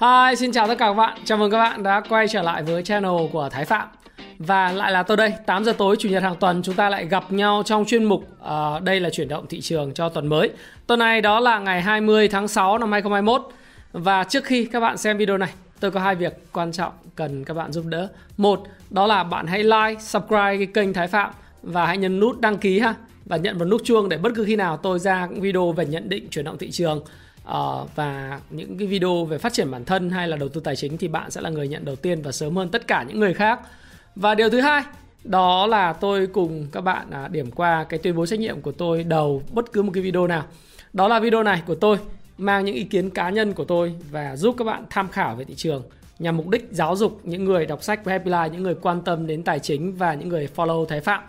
Hi, xin chào tất cả các bạn. Chào mừng các bạn đã quay trở lại với channel của Thái Phạm. Và lại là tôi đây, 8 giờ tối chủ nhật hàng tuần chúng ta lại gặp nhau trong chuyên mục uh, đây là chuyển động thị trường cho tuần mới. Tuần này đó là ngày 20 tháng 6 năm 2021. Và trước khi các bạn xem video này, tôi có hai việc quan trọng cần các bạn giúp đỡ. Một, đó là bạn hãy like, subscribe cái kênh Thái Phạm và hãy nhấn nút đăng ký ha và nhận vào nút chuông để bất cứ khi nào tôi ra video về nhận định chuyển động thị trường uh, và những cái video về phát triển bản thân hay là đầu tư tài chính thì bạn sẽ là người nhận đầu tiên và sớm hơn tất cả những người khác và điều thứ hai đó là tôi cùng các bạn à, điểm qua cái tuyên bố trách nhiệm của tôi đầu bất cứ một cái video nào đó là video này của tôi mang những ý kiến cá nhân của tôi và giúp các bạn tham khảo về thị trường nhằm mục đích giáo dục những người đọc sách của Happy Life, những người quan tâm đến tài chính và những người follow Thái Phạm.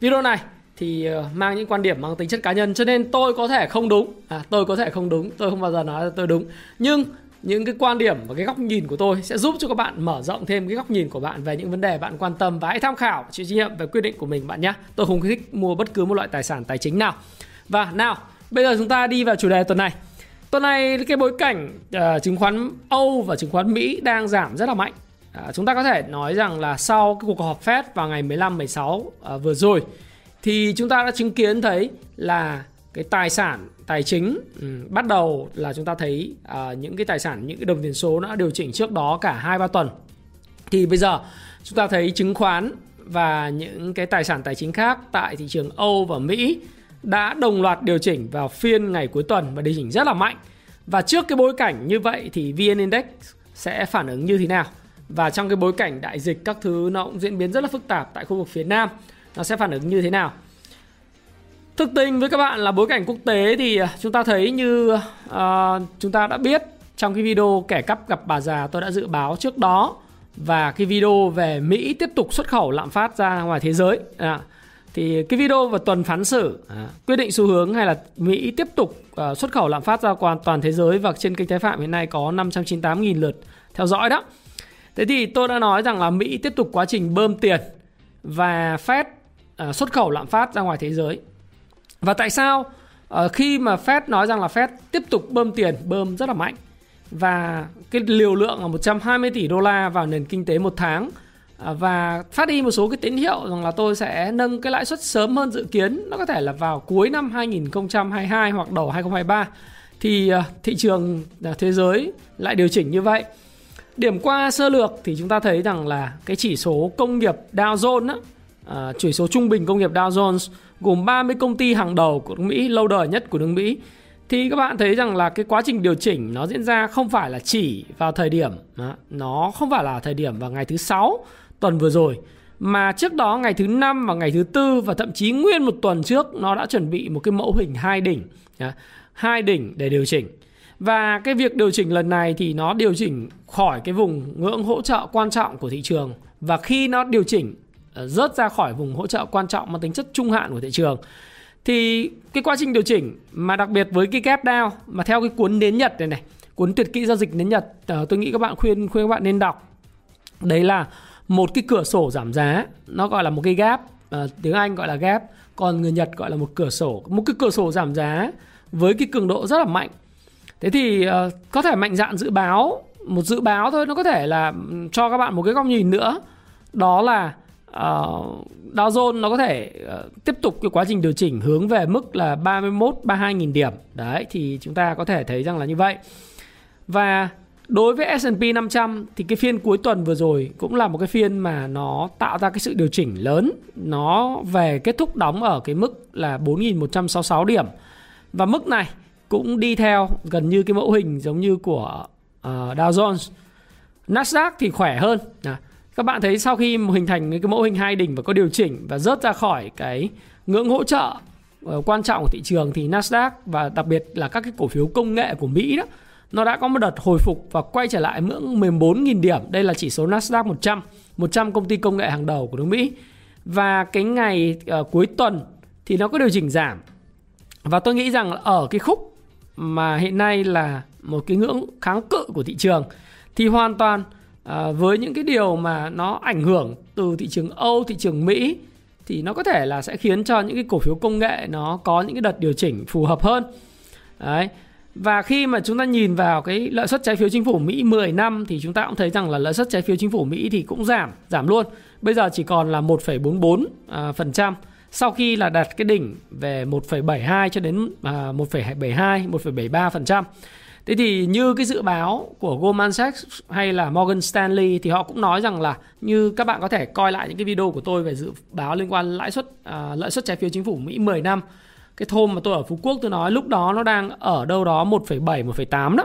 Video này thì ờ, mang những quan điểm mang tính chất cá nhân cho nên tôi có thể không đúng. À, tôi có thể không đúng tôi không bao giờ nói là tôi đúng. Nhưng những cái quan điểm và cái góc nhìn của tôi sẽ giúp cho các bạn mở rộng thêm cái góc nhìn của bạn về những vấn đề bạn quan tâm và hãy tham khảo chịu trách nhiệm về quyết định của mình bạn nhé tôi không thích mua bất cứ một loại tài sản tài chính nào. Và nào bây giờ chúng ta đi vào chủ đề tuần này. Tuần này cái bối cảnh uh, chứng khoán Âu và chứng khoán Mỹ đang giảm rất là mạnh. Uh, chúng ta có thể nói rằng là sau cái cuộc họp Fed vào ngày 15 16 uh, vừa rồi thì chúng ta đã chứng kiến thấy là cái tài sản tài chính um, bắt đầu là chúng ta thấy uh, những cái tài sản những cái đồng tiền số đã điều chỉnh trước đó cả hai ba tuần thì bây giờ chúng ta thấy chứng khoán và những cái tài sản tài chính khác tại thị trường Âu và Mỹ đã đồng loạt điều chỉnh vào phiên ngày cuối tuần và điều chỉnh rất là mạnh. Và trước cái bối cảnh như vậy thì VN Index sẽ phản ứng như thế nào? Và trong cái bối cảnh đại dịch các thứ nó cũng diễn biến rất là phức tạp tại khu vực phía Nam nó sẽ phản ứng như thế nào thực tình với các bạn là bối cảnh quốc tế thì à, chúng ta thấy như uh, chúng ta đã biết trong cái video kẻ cắp gặp bà già tôi đã dự báo trước đó và cái video về Mỹ tiếp tục xuất khẩu lạm phát ra ngoài thế giới à, thì cái video vào tuần phán xử à, quyết định xu hướng hay là Mỹ tiếp tục uh, xuất khẩu lạm phát ra toàn toàn thế giới và trên kênh thái phạm hiện nay có 598.000 lượt theo dõi đó. Thế thì tôi đã nói rằng là Mỹ tiếp tục quá trình bơm tiền và Fed À, xuất khẩu lạm phát ra ngoài thế giới. Và tại sao uh, khi mà Fed nói rằng là Fed tiếp tục bơm tiền, bơm rất là mạnh và cái liều lượng là 120 tỷ đô la vào nền kinh tế một tháng uh, và phát đi một số cái tín hiệu rằng là tôi sẽ nâng cái lãi suất sớm hơn dự kiến, nó có thể là vào cuối năm 2022 hoặc đầu 2023 thì uh, thị trường uh, thế giới lại điều chỉnh như vậy. Điểm qua sơ lược thì chúng ta thấy rằng là cái chỉ số công nghiệp Dow Jones á, à, chỉ số trung bình công nghiệp Dow Jones gồm 30 công ty hàng đầu của nước Mỹ, lâu đời nhất của nước Mỹ. Thì các bạn thấy rằng là cái quá trình điều chỉnh nó diễn ra không phải là chỉ vào thời điểm nó không phải là thời điểm vào ngày thứ sáu tuần vừa rồi mà trước đó ngày thứ năm và ngày thứ tư và thậm chí nguyên một tuần trước nó đã chuẩn bị một cái mẫu hình hai đỉnh hai đỉnh để điều chỉnh. Và cái việc điều chỉnh lần này thì nó điều chỉnh khỏi cái vùng ngưỡng hỗ trợ quan trọng của thị trường. Và khi nó điều chỉnh Ờ, rớt ra khỏi vùng hỗ trợ quan trọng mang tính chất trung hạn của thị trường. Thì cái quá trình điều chỉnh mà đặc biệt với cái gap down mà theo cái cuốn nến Nhật này này cuốn tuyệt kỹ giao dịch nến Nhật ờ, tôi nghĩ các bạn khuyên khuyên các bạn nên đọc. Đấy là một cái cửa sổ giảm giá nó gọi là một cái gap uh, tiếng Anh gọi là gap còn người Nhật gọi là một cửa sổ. Một cái cửa sổ giảm giá với cái cường độ rất là mạnh. Thế thì uh, có thể mạnh dạn dự báo một dự báo thôi nó có thể là ừ, cho các bạn một cái góc nhìn nữa. Đó là uh, Dow Jones nó có thể uh, tiếp tục cái quá trình điều chỉnh hướng về mức là 31 32 nghìn điểm. Đấy thì chúng ta có thể thấy rằng là như vậy. Và đối với S&P 500 thì cái phiên cuối tuần vừa rồi cũng là một cái phiên mà nó tạo ra cái sự điều chỉnh lớn. Nó về kết thúc đóng ở cái mức là 4.166 điểm. Và mức này cũng đi theo gần như cái mẫu hình giống như của uh, Dow Jones. Nasdaq thì khỏe hơn. À, các bạn thấy sau khi hình thành cái mẫu hình hai đỉnh và có điều chỉnh và rớt ra khỏi cái ngưỡng hỗ trợ ờ, quan trọng của thị trường thì Nasdaq và đặc biệt là các cái cổ phiếu công nghệ của Mỹ đó nó đã có một đợt hồi phục và quay trở lại ngưỡng 14.000 điểm. Đây là chỉ số Nasdaq 100, 100 công ty công nghệ hàng đầu của nước Mỹ. Và cái ngày uh, cuối tuần thì nó có điều chỉnh giảm. Và tôi nghĩ rằng ở cái khúc mà hiện nay là một cái ngưỡng kháng cự của thị trường thì hoàn toàn à, với những cái điều mà nó ảnh hưởng từ thị trường Âu, thị trường Mỹ thì nó có thể là sẽ khiến cho những cái cổ phiếu công nghệ nó có những cái đợt điều chỉnh phù hợp hơn. Đấy. Và khi mà chúng ta nhìn vào cái lợi suất trái phiếu chính phủ Mỹ 10 năm thì chúng ta cũng thấy rằng là lợi suất trái phiếu chính phủ Mỹ thì cũng giảm, giảm luôn. Bây giờ chỉ còn là 1,44% à, phần trăm sau khi là đạt cái đỉnh về 1,72 cho đến à, 1,72, 1,73%. Thế thì như cái dự báo của Goldman Sachs hay là Morgan Stanley thì họ cũng nói rằng là như các bạn có thể coi lại những cái video của tôi về dự báo liên quan lãi suất à, lợi suất trái phiếu chính phủ Mỹ 10 năm. Cái thôm mà tôi ở Phú Quốc tôi nói lúc đó nó đang ở đâu đó 1,7 1,8 đó.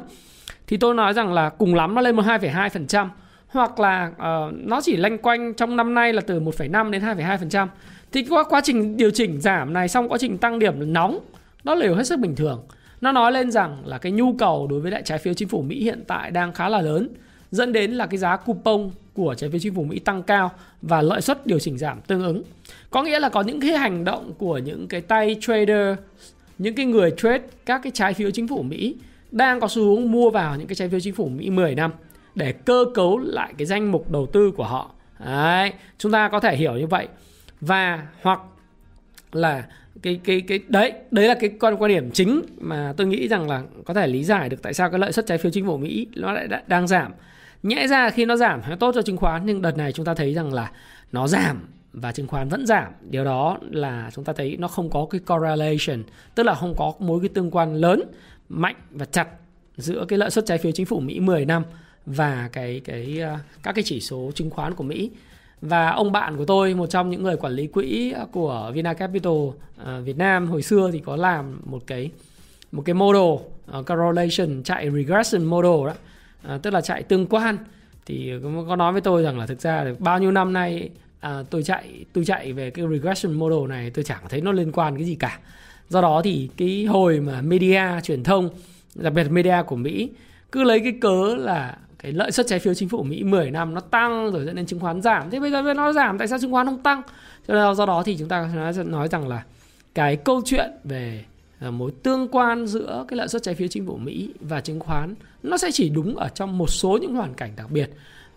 Thì tôi nói rằng là cùng lắm nó lên 2,2% hoặc là uh, nó chỉ lanh quanh trong năm nay là từ 1,5 đến 2,2%. Thì qua quá trình điều chỉnh giảm này xong quá trình tăng điểm nóng nó là điều hết sức bình thường. Nó nói lên rằng là cái nhu cầu đối với lại trái phiếu chính phủ Mỹ hiện tại đang khá là lớn dẫn đến là cái giá coupon của trái phiếu chính phủ Mỹ tăng cao và lợi suất điều chỉnh giảm tương ứng. Có nghĩa là có những cái hành động của những cái tay trader, những cái người trade các cái trái phiếu chính phủ Mỹ đang có xu hướng mua vào những cái trái phiếu chính phủ Mỹ 10 năm để cơ cấu lại cái danh mục đầu tư của họ. Đấy, chúng ta có thể hiểu như vậy. Và hoặc là cái cái cái, đấy đấy là cái quan quan điểm chính mà tôi nghĩ rằng là có thể lý giải được tại sao cái lợi suất trái phiếu chính phủ Mỹ nó lại đang giảm. Nhẽ ra khi nó giảm nó tốt cho chứng khoán, nhưng đợt này chúng ta thấy rằng là nó giảm và chứng khoán vẫn giảm. Điều đó là chúng ta thấy nó không có cái correlation, tức là không có mối cái tương quan lớn, mạnh và chặt giữa cái lợi suất trái phiếu chính phủ Mỹ 10 năm và cái cái à, các cái chỉ số chứng khoán của Mỹ và ông bạn của tôi một trong những người quản lý quỹ của Vina Capital uh, Việt Nam hồi xưa thì có làm một cái một cái model uh, correlation chạy regression model đó. Uh, tức là chạy tương quan. Thì có nói với tôi rằng là thực ra bao nhiêu năm nay à, tôi chạy tôi chạy về cái regression model này tôi chẳng thấy nó liên quan cái gì cả. Do đó thì cái hồi mà media truyền thông đặc biệt media của Mỹ cứ lấy cái cớ là cái lợi suất trái phiếu chính phủ Mỹ 10 năm nó tăng rồi dẫn đến chứng khoán giảm. Thế bây giờ nó giảm tại sao chứng khoán không tăng? Cho nên do đó thì chúng ta nói, nói rằng là cái câu chuyện về ờ, mối tương quan giữa cái lợi suất trái phiếu chính phủ Mỹ và chứng khoán nó sẽ chỉ đúng ở trong một số những hoàn cảnh đặc biệt.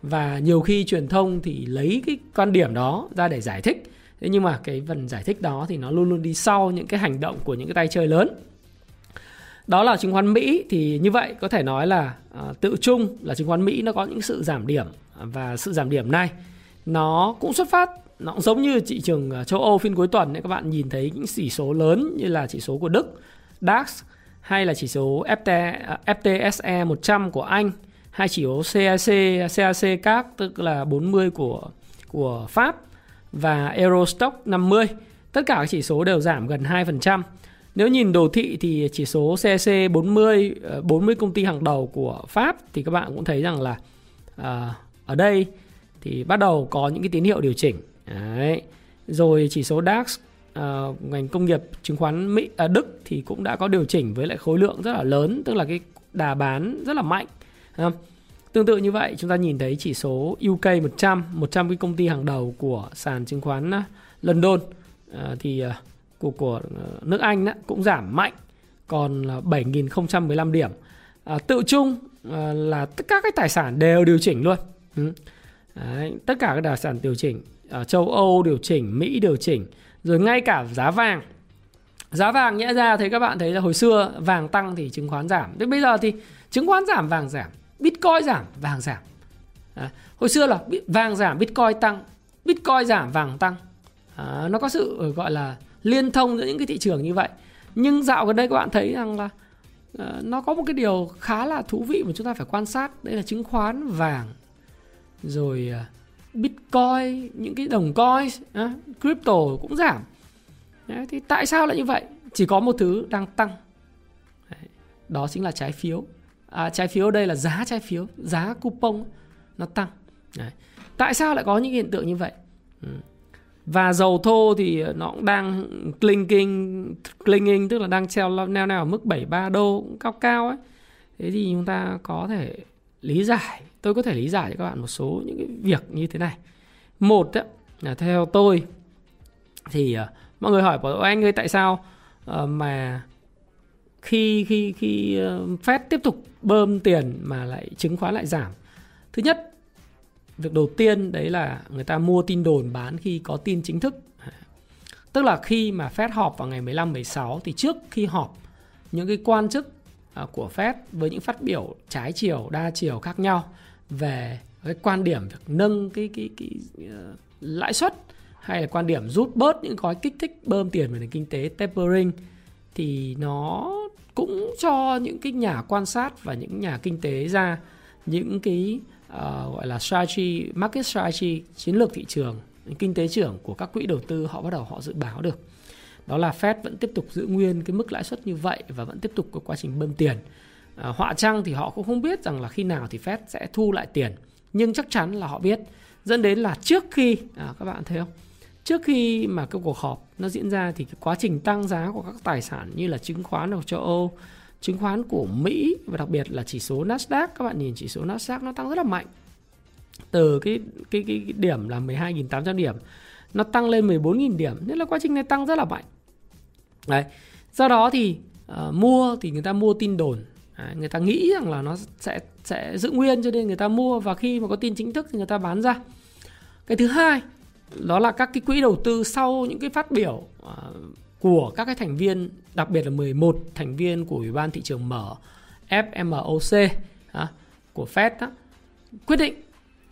Và nhiều khi truyền thông thì lấy cái quan điểm đó ra để giải thích. Thế nhưng mà cái phần giải thích đó thì nó luôn luôn đi sau những cái hành động của những cái tay chơi lớn đó là chứng khoán Mỹ thì như vậy có thể nói là uh, tự chung là chứng khoán Mỹ nó có những sự giảm điểm à, và sự giảm điểm này nó cũng xuất phát nó cũng giống như thị trường à, châu Âu phiên cuối tuần các bạn nhìn thấy những chỉ số lớn như là chỉ số của Đức DAX hay là chỉ số FT, FTSE 100 của Anh hay chỉ số CAC CAC CAC tức là 40 của của Pháp và Eurostock 50 tất cả các chỉ số đều giảm gần 2% nếu nhìn đồ thị thì chỉ số CAC 40 40 công ty hàng đầu của Pháp thì các bạn cũng thấy rằng là à, ở đây thì bắt đầu có những cái tín hiệu điều chỉnh. Đấy. Rồi chỉ số DAX à, ngành công nghiệp chứng khoán Mỹ à, Đức thì cũng đã có điều chỉnh với lại khối lượng rất là lớn, tức là cái đà bán rất là mạnh. À, tương tự như vậy chúng ta nhìn thấy chỉ số UK 100, 100 cái công ty hàng đầu của sàn chứng khoán ờ, London à, thì à, của của ờ, nước Anh đó, cũng giảm mạnh còn là 7.015 điểm. À, tự chung à, là tất cả các tài sản đều điều chỉnh luôn. Ừ. Đấy, tất cả các tài sản điều chỉnh ở châu Âu điều chỉnh Mỹ điều chỉnh rồi ngay cả giá vàng. Giá vàng nhẽ ra thấy các bạn thấy là hồi xưa vàng tăng thì chứng khoán giảm thế bây giờ thì chứng khoán giảm vàng giảm bitcoin giảm vàng giảm. À, hồi xưa là vàng giảm bitcoin tăng bitcoin giảm vàng tăng. À, nó có sự gọi là liên thông giữa những cái thị trường như vậy. Nhưng dạo gần đây các bạn thấy rằng là uh, nó có một cái điều khá là thú vị mà chúng ta phải quan sát. Đấy là chứng khoán vàng rồi uh, bitcoin những cái đồng coin uh, crypto cũng giảm. Đấy, thì tại sao lại như vậy? Chỉ có một thứ đang tăng. Đấy, đó chính là trái phiếu. À, trái phiếu đây là giá trái phiếu giá coupon nó tăng. Đấy. tại sao lại có những hiện tượng như vậy? Ừ và dầu thô thì nó cũng đang clinking clinging tức là đang treo neo nào ở mức 73 đô cũng cao cao ấy. Thế thì chúng ta có thể lý giải tôi có thể lý giải cho các bạn một số những cái việc như thế này. Một đó, là theo tôi thì uh, mọi người hỏi bảo anh ơi tại sao uh, mà khi khi khi uh, Fed tiếp tục bơm tiền mà lại chứng khoán lại giảm? Thứ nhất việc đầu tiên đấy là người ta mua tin đồn bán khi có tin chính thức. Tức là khi mà Fed họp vào ngày 15 16 thì trước khi họp những cái quan chức à, của Fed với những phát biểu trái chiều, đa chiều khác nhau về cái quan điểm việc nâng cái cái cái, cái uh, lãi suất hay là quan điểm rút bớt những gói kích thích bơm tiền vào nền kinh tế tapering thì nó cũng cho những cái nhà quan sát và những nhà kinh tế ra những cái uh, gọi là strategy market strategy chiến lược thị trường kinh tế trưởng của các quỹ đầu tư họ bắt đầu họ dự báo được đó là Fed vẫn tiếp tục giữ nguyên cái mức lãi suất như vậy và vẫn tiếp tục có quá trình bơm tiền. À, họa chăng thì họ cũng không biết rằng là khi nào thì Fed sẽ thu lại tiền, nhưng chắc chắn là họ biết. Dẫn đến là trước khi à, các bạn thấy không? Trước khi mà cái cuộc họp nó diễn ra thì cái quá trình tăng giá của các tài sản như là chứng khoán ở châu Âu, chứng khoán của Mỹ và đặc biệt là chỉ số Nasdaq các bạn nhìn chỉ số Nasdaq nó tăng rất là mạnh. Từ cái cái cái, cái điểm là 12.800 điểm nó tăng lên 14.000 điểm nên là quá trình này tăng rất là mạnh. Đấy do đó thì uh, mua thì người ta mua tin đồn. Đấy, người ta nghĩ rằng là nó sẽ sẽ giữ nguyên cho nên người ta mua và khi mà có tin chính thức thì người ta bán ra. Cái thứ hai đó là các cái quỹ đầu tư sau những cái phát biểu uh, của các cái thành viên đặc biệt là 11 thành viên của ủy ban thị trường mở FMOC à, của Fed đó, quyết định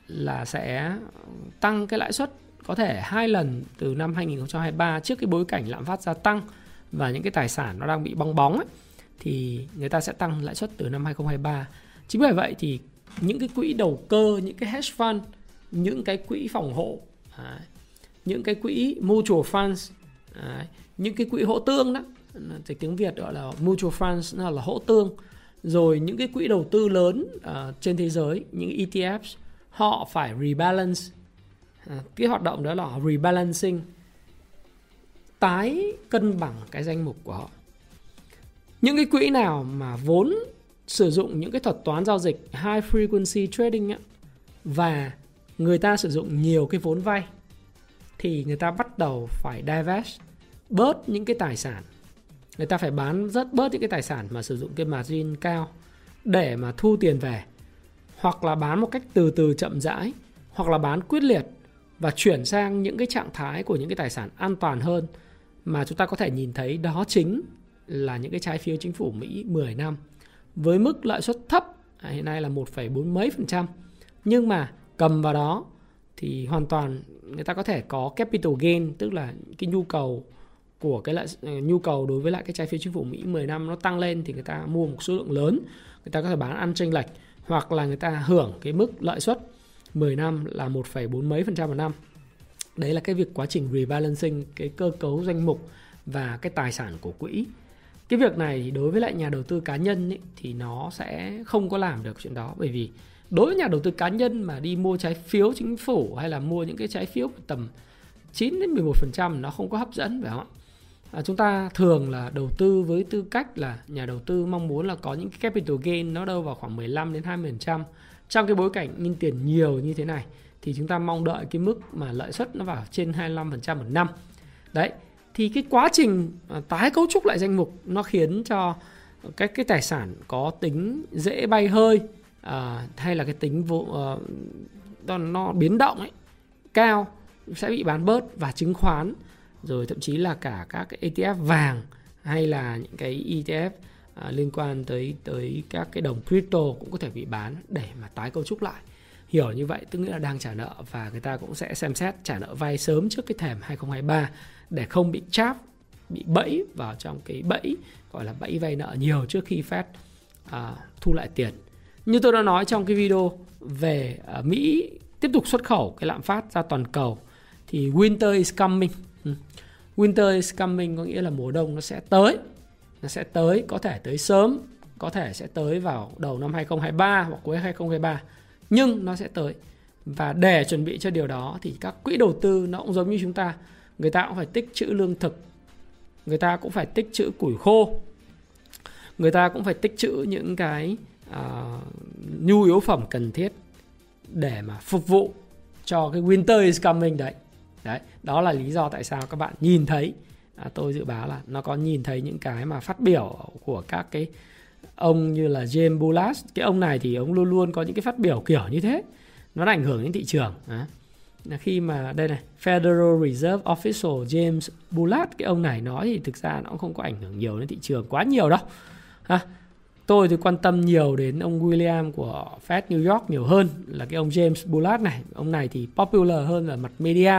là sẽ tăng cái lãi suất có thể hai lần từ năm 2023 trước cái bối cảnh lạm phát gia tăng và những cái tài sản nó đang bị bong bóng ấy, thì người ta sẽ tăng lãi suất từ năm 2023. Chính bởi vậy thì những cái quỹ đầu cơ, những cái hedge fund, những cái quỹ phòng hộ, những cái quỹ mutual funds, đấy, những cái quỹ hỗ tương đó, thì tiếng Việt gọi là mutual funds là, là hỗ tương, rồi những cái quỹ đầu tư lớn uh, trên thế giới, những ETFs, họ phải rebalance. Uh, cái hoạt động đó là rebalancing tái cân bằng cái danh mục của họ. Những cái quỹ nào mà vốn sử dụng những cái thuật toán giao dịch high frequency trading ấy, và người ta sử dụng nhiều cái vốn vay thì người ta bắt đầu phải divest bớt những cái tài sản. Người ta phải bán rất bớt những cái tài sản mà sử dụng cái margin cao để mà thu tiền về hoặc là bán một cách từ từ chậm rãi hoặc là bán quyết liệt và chuyển sang những cái trạng thái của những cái tài sản an toàn hơn mà chúng ta có thể nhìn thấy đó chính là những cái trái phiếu chính phủ Mỹ 10 năm với mức lãi suất thấp à, hiện nay là 1,4 mấy phần trăm. Nhưng mà cầm vào đó thì hoàn toàn người ta có thể có capital gain tức là cái nhu cầu của cái lại ờ, nhu cầu đối với lại cái trái phiếu chính phủ Mỹ 10 năm nó tăng lên thì người ta mua một số lượng lớn người ta có thể bán ăn chênh lệch hoặc là người ta hưởng cái mức lợi suất 10 năm là 1,4 mấy phần trăm một năm. Đấy là cái việc quá trình rebalancing cái cơ cấu danh mục và cái tài sản của quỹ. Cái việc này đối với lại nhà đầu tư cá nhân ấy, thì nó sẽ không có làm được chuyện đó bởi vì đối với nhà đầu tư cá nhân mà đi mua trái phiếu chính phủ hay là mua những cái trái phiếu tầm 9 đến 11% nó không có hấp dẫn phải không ạ? À, chúng ta thường là đầu tư với tư cách là nhà đầu tư mong muốn là có những cái capital gain nó đâu vào khoảng 15 đến 20% trong cái bối cảnh in tiền nhiều như thế này thì chúng ta mong đợi cái mức mà lợi suất nó vào trên 25% một năm. Đấy, thì cái quá trình à, tái cấu trúc lại danh mục nó khiến cho các cái tài sản có tính dễ bay hơi à, hay là cái tính vô à, nó biến động ấy cao sẽ bị bán bớt và chứng khoán rồi thậm chí là cả các cái ETF vàng hay là những cái ETF à, liên quan tới tới các cái đồng crypto cũng có thể bị bán để mà tái cấu trúc lại hiểu như vậy tức nghĩa là đang trả nợ và người ta cũng sẽ xem xét trả nợ vay sớm trước cái thềm 2023 để không bị cháp bị bẫy vào trong cái bẫy gọi là bẫy vay nợ nhiều trước khi Fed à, thu lại tiền như tôi đã nói trong cái video về à, Mỹ tiếp tục xuất khẩu cái lạm phát ra toàn cầu thì winter is coming. Ừ. winter is coming có nghĩa là mùa đông nó sẽ tới. Nó sẽ tới có thể tới sớm có thể sẽ tới vào đầu năm 2023 hoặc cuối 2023 nhưng nó sẽ tới. Và để chuẩn bị cho điều đó thì các quỹ đầu tư nó cũng giống như chúng ta. Người ta cũng phải tích trữ lương thực người ta cũng phải tích trữ củi khô người ta cũng phải tích trữ những cái uh, nhu yếu phẩm cần thiết để mà phục vụ cho cái winter is coming đấy đấy đó là lý do tại sao các bạn nhìn thấy à, tôi dự báo là nó có nhìn thấy những cái mà phát biểu của các cái ông như là James Bullard cái ông này thì ông luôn luôn có những cái phát biểu kiểu như thế. Nó ảnh hưởng đến thị trường à. khi mà đây này Federal Reserve Official James Bullard cái ông này nói thì thực ra nó cũng không có ảnh hưởng nhiều đến thị trường quá nhiều đâu à, tôi thì quan tâm nhiều đến ông William của Fed New York nhiều hơn là cái ông James Bullard này. Ông này thì popular hơn ở mặt media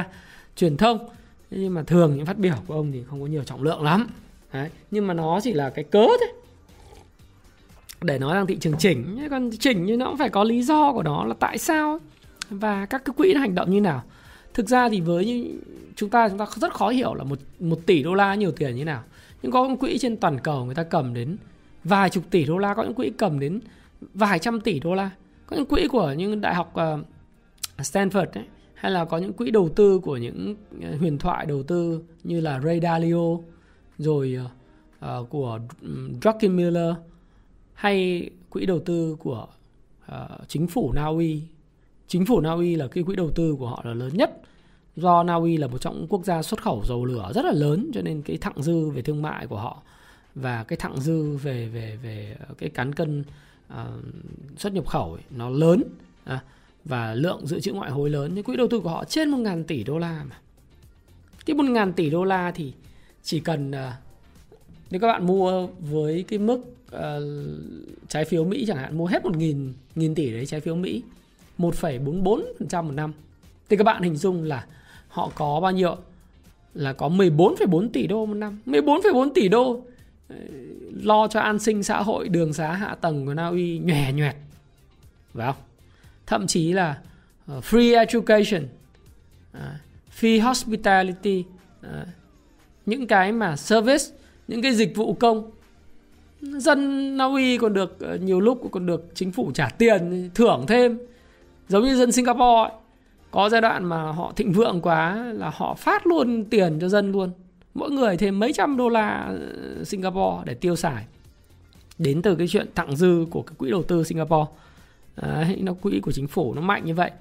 truyền thông. Nhưng mà thường những phát biểu của ông thì không có nhiều trọng lượng lắm. Đấy. nhưng mà nó chỉ là cái cớ thôi. Để nói rằng thị trường chỉnh còn chỉnh như nó cũng phải có lý do của nó là tại sao? Và các cái quỹ nó hành động như nào? Thực ra thì với như chúng ta chúng ta rất khó hiểu là một một tỷ đô la nhiều tiền như nào. Nhưng có những quỹ trên toàn cầu người ta cầm đến vài chục tỷ đô la có những quỹ cầm đến vài trăm tỷ đô la. Có những quỹ của những đại học uh, Stanford ấy, hay là có những quỹ đầu tư của những ờ, huyền thoại đầu tư như là Ray Dalio rồi uh, của Druckenmiller hay quỹ đầu tư của uh, chính phủ Na Uy chính phủ Na Uy là cái quỹ đầu tư của họ là lớn nhất do Na Uy là một trong những quốc gia xuất khẩu dầu lửa rất là lớn cho nên cái thặng dư về thương mại của họ và cái thặng dư về về về cái cán cân uh, xuất nhập khẩu ấy, nó lớn. À, và lượng dự trữ ngoại hối lớn. Thì quỹ đầu tư của họ trên 1.000 tỷ đô la mà. Cái 1.000 tỷ đô la thì chỉ cần ờ, nếu các bạn mua với cái mức uh, trái phiếu Mỹ chẳng hạn mua hết 1.000 nghìn tỷ đấy trái phiếu Mỹ 1,44% một năm. Thì các bạn hình dung là họ có bao nhiêu là có 14,4 tỷ đô một năm. 14,4 tỷ đô ờ, lo cho an sinh xã hội đường xá hạ tầng của Na Uy nhòe nhòe phải không? Thậm chí là ờ, free education à, free hospitality à, những cái mà service, những cái dịch vụ công, dân Na Uy còn được ờ, nhiều lúc còn được chính phủ trả tiền, thưởng thêm. Giống như dân Singapore ấy. có giai đoạn mà họ thịnh vượng quá là họ phát luôn tiền cho dân luôn. Mỗi người thêm mấy trăm đô la ờ, Singapore để tiêu xài. Đến từ cái chuyện thặng dư của cái quỹ đầu tư Singapore. Đấy, nó quỹ của chính phủ nó mạnh như vậy.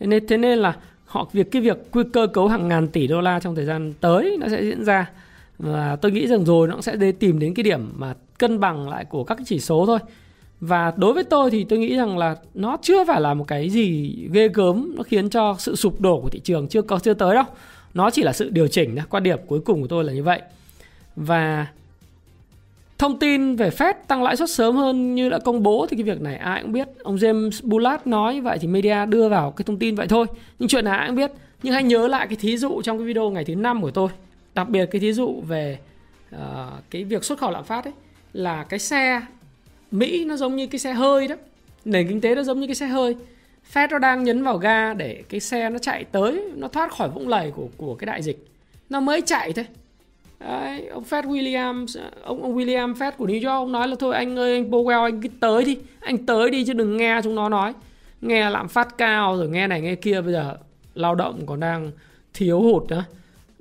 Thế nên thế nên là họ việc cái việc cơ cấu hàng ngàn tỷ đô la trong thời gian tới nó sẽ diễn ra. Và tôi nghĩ rằng rồi nó cũng sẽ để tìm đến cái điểm mà cân bằng lại của các cái chỉ số thôi. Và đối với tôi thì tôi nghĩ rằng là nó chưa phải là một cái gì ghê gớm nó khiến cho sự sụp đổ của thị trường chưa có chưa tới đâu. Nó chỉ là sự điều chỉnh quan điểm cuối cùng của tôi là như vậy. Và thông tin về Fed tăng lãi suất sớm hơn như đã công bố thì cái việc này ai cũng biết. Ông James Bullard nói vậy thì media đưa vào cái thông tin vậy thôi. Nhưng chuyện này ai cũng biết. Nhưng hãy nhớ lại cái thí dụ trong cái video ngày thứ năm của tôi. Đặc biệt cái thí dụ về uh, cái việc xuất khẩu lạm phát ấy là cái xe Mỹ nó giống như cái xe hơi đó. Nền kinh tế nó giống như cái xe hơi. Fed nó đang nhấn vào ga để cái xe nó chạy tới nó thoát khỏi vũng lầy của của cái đại dịch. Nó mới chạy thôi. Đấy, ông Fed William ông ông William Fed của New York ông nói là thôi anh ơi anh Powell anh cứ tới đi anh tới đi chứ đừng nghe chúng nó nói. Nghe lạm phát cao rồi nghe này nghe kia bây giờ lao động còn đang thiếu hụt nữa.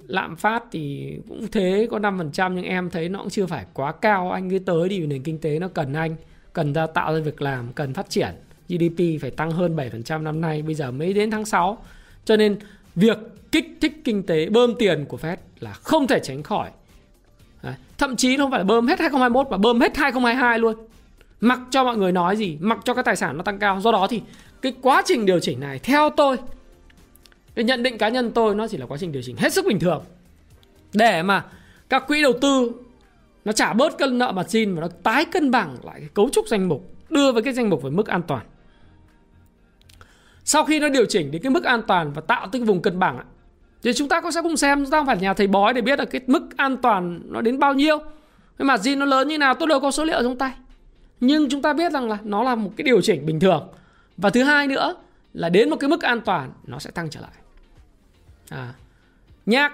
Lạm phát thì cũng thế có 5% nhưng em thấy nó cũng chưa phải quá cao. Anh cứ tới đi vì nền kinh tế nó cần anh cần ra tạo ra việc làm cần phát triển GDP phải tăng hơn 7% năm nay bây giờ mới đến tháng 6 cho nên việc kích thích kinh tế, bơm tiền của Fed là không thể tránh khỏi. Đấy. thậm chí không phải là bơm hết 2021 mà bơm hết 2022 luôn. Mặc cho mọi người nói gì, mặc cho các tài sản nó tăng cao. Do đó thì cái quá trình điều chỉnh này, theo tôi, cái nhận định cá nhân tôi, nó chỉ là quá trình điều chỉnh hết sức bình thường. Để mà các quỹ đầu tư, nó trả bớt cân nợ mặt xin và nó tái cân bằng lại cái cấu trúc danh mục, đưa với cái danh mục về mức an toàn. Sau khi nó điều chỉnh đến cái mức an toàn và tạo cái vùng cân bằng thì chúng ta cũng sẽ cùng xem chúng ta không phải nhà thầy bói để biết là cái mức an toàn nó đến bao nhiêu. Cái mặt gì nó lớn như nào tôi đều có số liệu trong tay. Nhưng chúng ta biết rằng là nó là một cái điều chỉnh bình thường. Và thứ hai nữa là đến một cái mức an toàn nó sẽ tăng trở lại. À, nhạc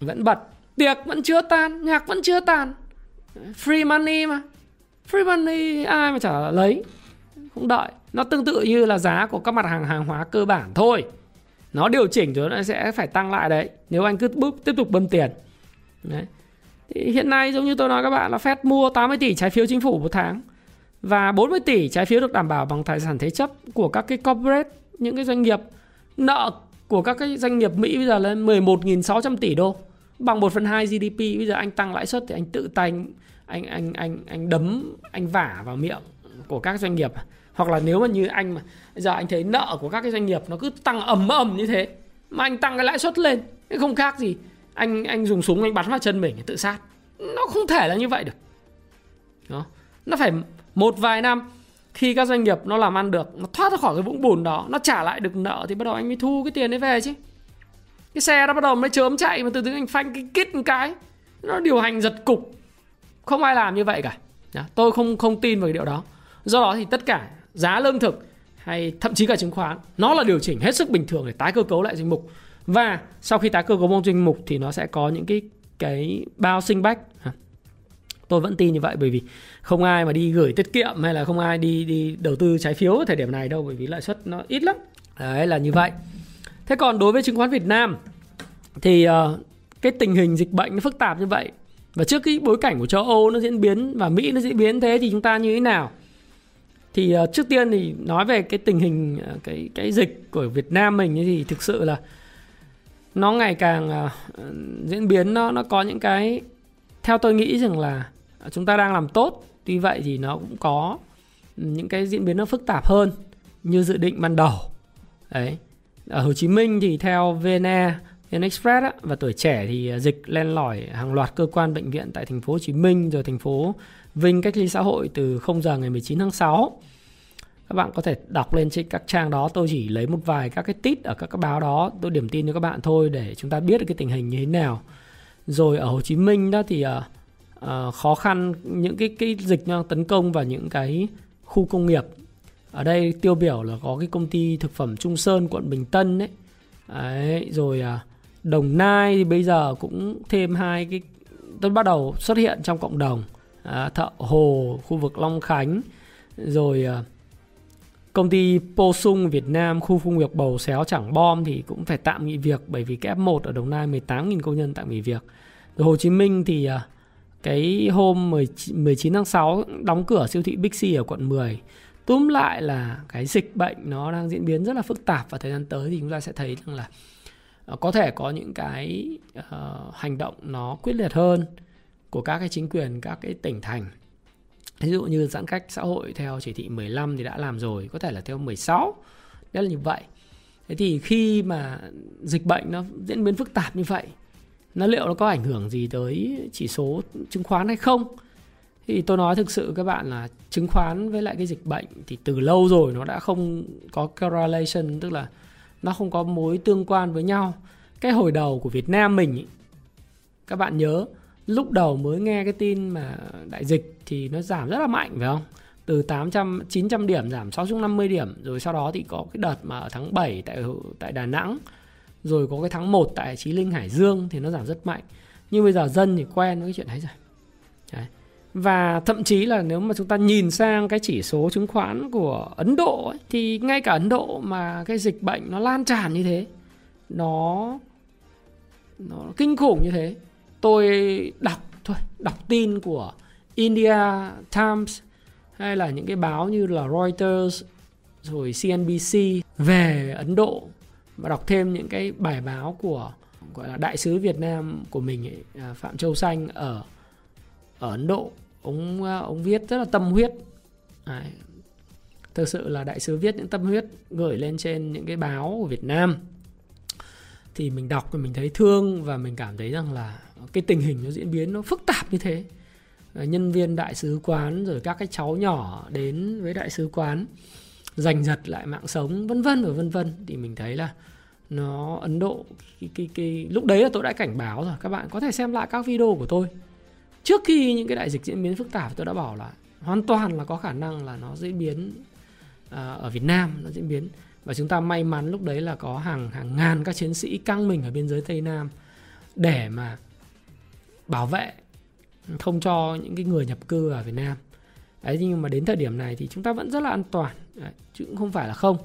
vẫn bật tiệc vẫn chưa tan nhạc vẫn chưa tan free money mà. Free money ai mà chả lấy. Không đợi. Nó tương tự như là giá của các mặt hàng hàng hóa cơ bản thôi nó điều chỉnh rồi nó sẽ phải tăng lại đấy, nếu anh cứ búp tiếp tục bơm tiền. Đấy. Thì hiện nay giống như tôi nói các bạn là Fed mua 80 tỷ trái phiếu chính phủ một tháng và 40 tỷ trái phiếu được đảm bảo bằng tài sản thế chấp của các cái corporate, những cái doanh nghiệp nợ của các cái doanh nghiệp Mỹ bây giờ lên 11.600 tỷ đô, bằng 1 phần 2 GDP bây giờ anh tăng lãi suất thì anh tự tay anh anh anh anh anh đấm, anh vả vào miệng của các doanh nghiệp. Hoặc là nếu mà như anh mà bây giờ anh thấy nợ của các cái doanh nghiệp nó cứ tăng ầm ầm như thế, mà anh tăng cái lãi suất lên không khác gì anh anh dùng súng anh bắn vào chân mình tự sát. Nó không thể là như vậy được. Đó. nó phải một vài năm, khi các doanh nghiệp nó làm ăn được, nó thoát ra khỏi cái vũng bùn đó, nó trả lại được nợ thì bắt đầu anh mới thu cái tiền đấy về chứ. Cái xe nó bắt đầu mới chớm chạy mà từ từ anh phanh cái kít một cái, nó điều hành giật cục. Không ai làm như vậy cả. Tôi không không tin vào cái điều đó do đó thì tất cả giá lương thực hay thậm chí cả chứng khoán nó là điều chỉnh hết sức bình thường để tái cơ cấu lại danh mục. Và sau khi tái cơ cấu một danh mục thì nó sẽ có những cái cái bao sinh bách. Tôi vẫn tin như vậy bởi vì không ai mà đi gửi tiết kiệm hay là không ai đi đi đầu tư trái phiếu ở thời điểm này đâu bởi vì lãi suất nó ít lắm. Đấy là như vậy. Thế còn đối với chứng khoán Việt Nam thì uh, cái tình hình dịch bệnh nó phức tạp như vậy và trước cái bối cảnh của châu Âu nó diễn biến và Mỹ nó diễn biến thế thì chúng ta như thế nào? Thì uh, trước tiên thì nói về cái tình hình uh, cái cái dịch của Việt Nam mình thì thực sự là nó ngày càng uh, diễn biến nó nó có những cái theo tôi nghĩ rằng là chúng ta đang làm tốt. Tuy vậy thì nó cũng có những cái diễn biến nó phức tạp hơn như dự định ban đầu. Đấy. Ở Hồ Chí Minh thì theo VNE VN Express á, và tuổi trẻ thì à, dịch len lỏi hàng loạt cơ quan bệnh viện tại thành phố Hồ Chí Minh rồi thành phố Vinh cách ly xã hội từ 0 giờ ngày 19 tháng 6 các bạn có thể đọc lên trên các trang đó tôi chỉ lấy một vài các cái tít ở các cái báo đó tôi điểm tin cho các bạn thôi để chúng ta biết được cái tình hình như thế nào. Rồi ở Hồ Chí Minh đó thì uh, uh, khó khăn những cái cái dịch nó tấn công vào những cái khu công nghiệp. Ở đây tiêu biểu là có cái công ty thực phẩm Trung Sơn quận Bình Tân đấy, đấy rồi uh, Đồng Nai thì bây giờ cũng thêm hai cái tôi bắt đầu xuất hiện trong cộng đồng à, thợ hồ khu vực Long Khánh rồi à, Công ty Posung Việt Nam khu công nghiệp Bầu Xéo Trảng Bom thì cũng phải tạm nghỉ việc bởi vì cái F1 ở Đồng Nai 18.000 công nhân tạm nghỉ việc. Rồi Hồ Chí Minh thì à, cái hôm 19 tháng 6 đóng cửa siêu thị Big C ở quận 10. Túm lại là cái dịch bệnh nó đang diễn biến rất là phức tạp và thời gian tới thì chúng ta sẽ thấy rằng là Ờ, có thể có những cái uh, hành động nó quyết liệt hơn của các cái chính quyền các cái tỉnh thành. Ví dụ như giãn cách xã hội theo chỉ thị 15 thì đã làm rồi có thể là theo 16 đó là như vậy. Thế thì khi mà dịch bệnh nó diễn biến phức tạp như vậy nó liệu nó có ảnh hưởng gì tới chỉ số chứng khoán hay không? Thì tôi nói thực sự các bạn là chứng khoán với lại cái dịch bệnh thì từ lâu rồi nó đã không có correlation tức là nó không có mối tương quan với nhau cái hồi đầu của Việt Nam mình ý, các bạn nhớ lúc đầu mới nghe cái tin mà đại dịch thì nó giảm rất là mạnh phải không? Từ 800 900 điểm giảm 650 điểm rồi sau đó thì có cái đợt mà ở tháng 7 tại tại Đà Nẵng rồi có cái tháng 1 tại Chí Linh Hải Dương thì nó giảm rất mạnh. Nhưng bây giờ dân thì quen với cái chuyện đấy rồi. Đấy. Và thậm chí là nếu mà chúng ta nhìn sang cái chỉ số chứng khoán của Ấn Độ ấy, thì ngay cả Ấn Độ mà cái dịch bệnh nó lan tràn như thế nó nó kinh khủng như thế. Tôi đọc thôi đọc tin của India Times hay là những cái báo như là Reuters rồi CNBC về Ấn Độ và đọc thêm những cái bài báo của gọi là đại sứ Việt Nam của mình ấy, à, Phạm Châu Xanh ở ở Ấn Độ ông ờ, ông viết rất là tâm huyết. Đấy. thực sự là đại sứ viết những tâm huyết gửi lên trên những cái báo của Việt Nam. Thì mình đọc thì mình thấy thương và mình cảm thấy rằng là cái tình hình nó diễn biến nó phức tạp như thế. Ờ, nhân viên đại sứ quán rồi các cái cháu nhỏ đến với đại sứ quán giành giật lại mạng sống vân vân và vân vân. Thì mình thấy là nó Ấn Độ cái, cái, cái, lúc đấy là tôi đã cảnh báo rồi. Các bạn có thể xem lại các video của tôi trước khi những cái đại dịch diễn biến phức tạp tôi đã bảo là hoàn toàn là có khả năng là nó diễn biến à, ở Việt Nam nó diễn biến. Và chúng ta may mắn lúc đấy là có hàng hàng ngàn các chiến sĩ căng mình ở biên giới Tây Nam để mà bảo vệ không cho những cái người nhập cư ở Việt Nam. Đấy nhưng mà đến thời điểm này thì chúng ta vẫn rất là an toàn. Đấy, chứ cũng không phải là không.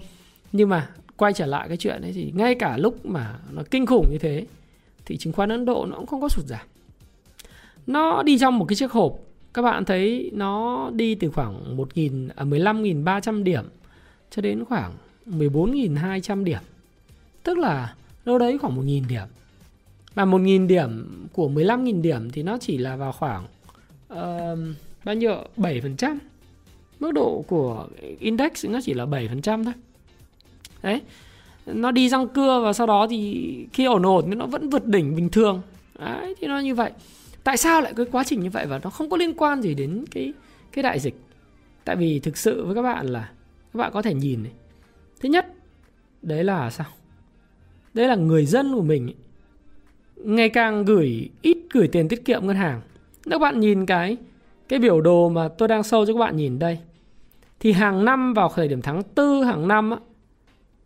Nhưng mà quay trở lại cái chuyện ấy thì ngay cả lúc mà nó kinh khủng như thế thì chứng khoán Ấn Độ nó cũng không có sụt giảm nó đi trong một cái chiếc hộp các bạn thấy nó đi từ khoảng 1.000 à 15.300 điểm cho đến khoảng 14.200 điểm. Tức là đâu đấy khoảng 1.000 điểm. Và 1.000 điểm của 15.000 điểm thì nó chỉ là vào khoảng uh, bao nhiêu? 7%. Mức độ của index nó chỉ là 7% thôi. Đấy. Nó đi răng cưa và sau đó thì khi ổn ổn thì nó vẫn vượt đỉnh bình thường. Đấy, thì nó như vậy. Tại sao lại cái quá trình như vậy và nó không có liên quan gì đến cái cái đại dịch? Tại vì thực sự với các bạn là các bạn có thể nhìn này. Thứ nhất, đấy là sao? Đấy là người dân của mình ấy, ngày càng gửi ít gửi tiền tiết kiệm ngân hàng. Nếu bạn nhìn cái cái biểu đồ mà tôi đang sâu cho các bạn nhìn đây thì hàng năm vào thời điểm tháng 4 hàng năm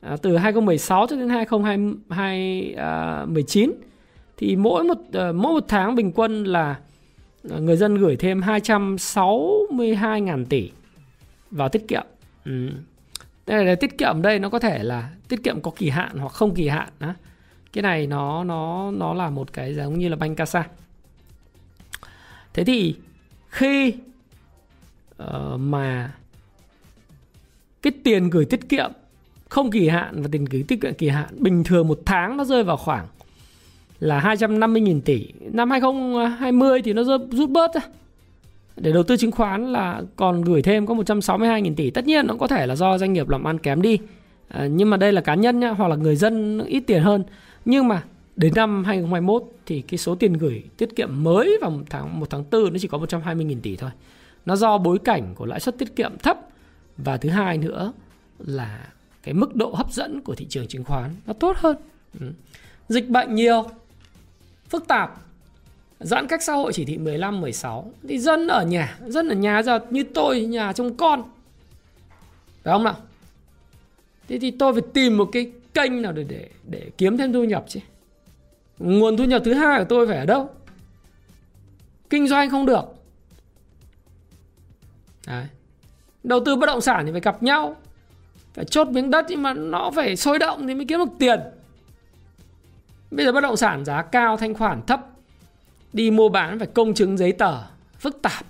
à, từ 2016 cho đến 2019 à, thì mỗi một ờ, mỗi một tháng bình quân là ờ, người dân gửi thêm 262.000 tỷ vào tiết kiệm. Ừ. Đây là tiết kiệm đây nó có thể là tiết kiệm có kỳ hạn hoặc không kỳ hạn á Cái này nó nó nó là một cái giống như là banh casa. Thế thì khi uh, mà cái tiền gửi tiết kiệm không kỳ hạn và tiền gửi tiết kiệm kỳ hạn bình thường một tháng nó rơi vào khoảng là 250.000 tỷ. Năm 2020 thì nó rút bớt ra. Để đầu tư chứng khoán là còn gửi thêm có 162.000 tỷ. Tất nhiên nó có thể là do doanh nghiệp làm ăn kém đi. À, nhưng mà đây là cá nhân nhá, hoặc là người dân ít tiền hơn. Nhưng mà đến năm 2021 thì cái số tiền gửi tiết kiệm mới vào tháng 1 tháng 4 nó chỉ có 120.000 tỷ thôi. Nó do bối cảnh của lãi suất tiết kiệm thấp và thứ hai nữa là cái mức độ hấp dẫn của thị trường chứng khoán nó tốt hơn. Ừ. Dịch bệnh nhiều, phức tạp, giãn cách xã hội chỉ thị 15, 16 thì dân ở nhà, dân ở nhà giờ như tôi nhà trông con. Phải không nào? Thế thì tôi phải tìm một cái kênh nào để để để kiếm thêm thu nhập chứ. Nguồn thu nhập thứ hai của tôi phải ở đâu? Kinh doanh không được. Đấy. Đầu tư bất động sản thì phải gặp nhau. Phải chốt miếng đất nhưng mà nó phải sôi động thì mới kiếm được tiền. Bây giờ bất động sản giá cao, thanh khoản thấp. Đi mua bán phải công chứng giấy tờ phức tạp.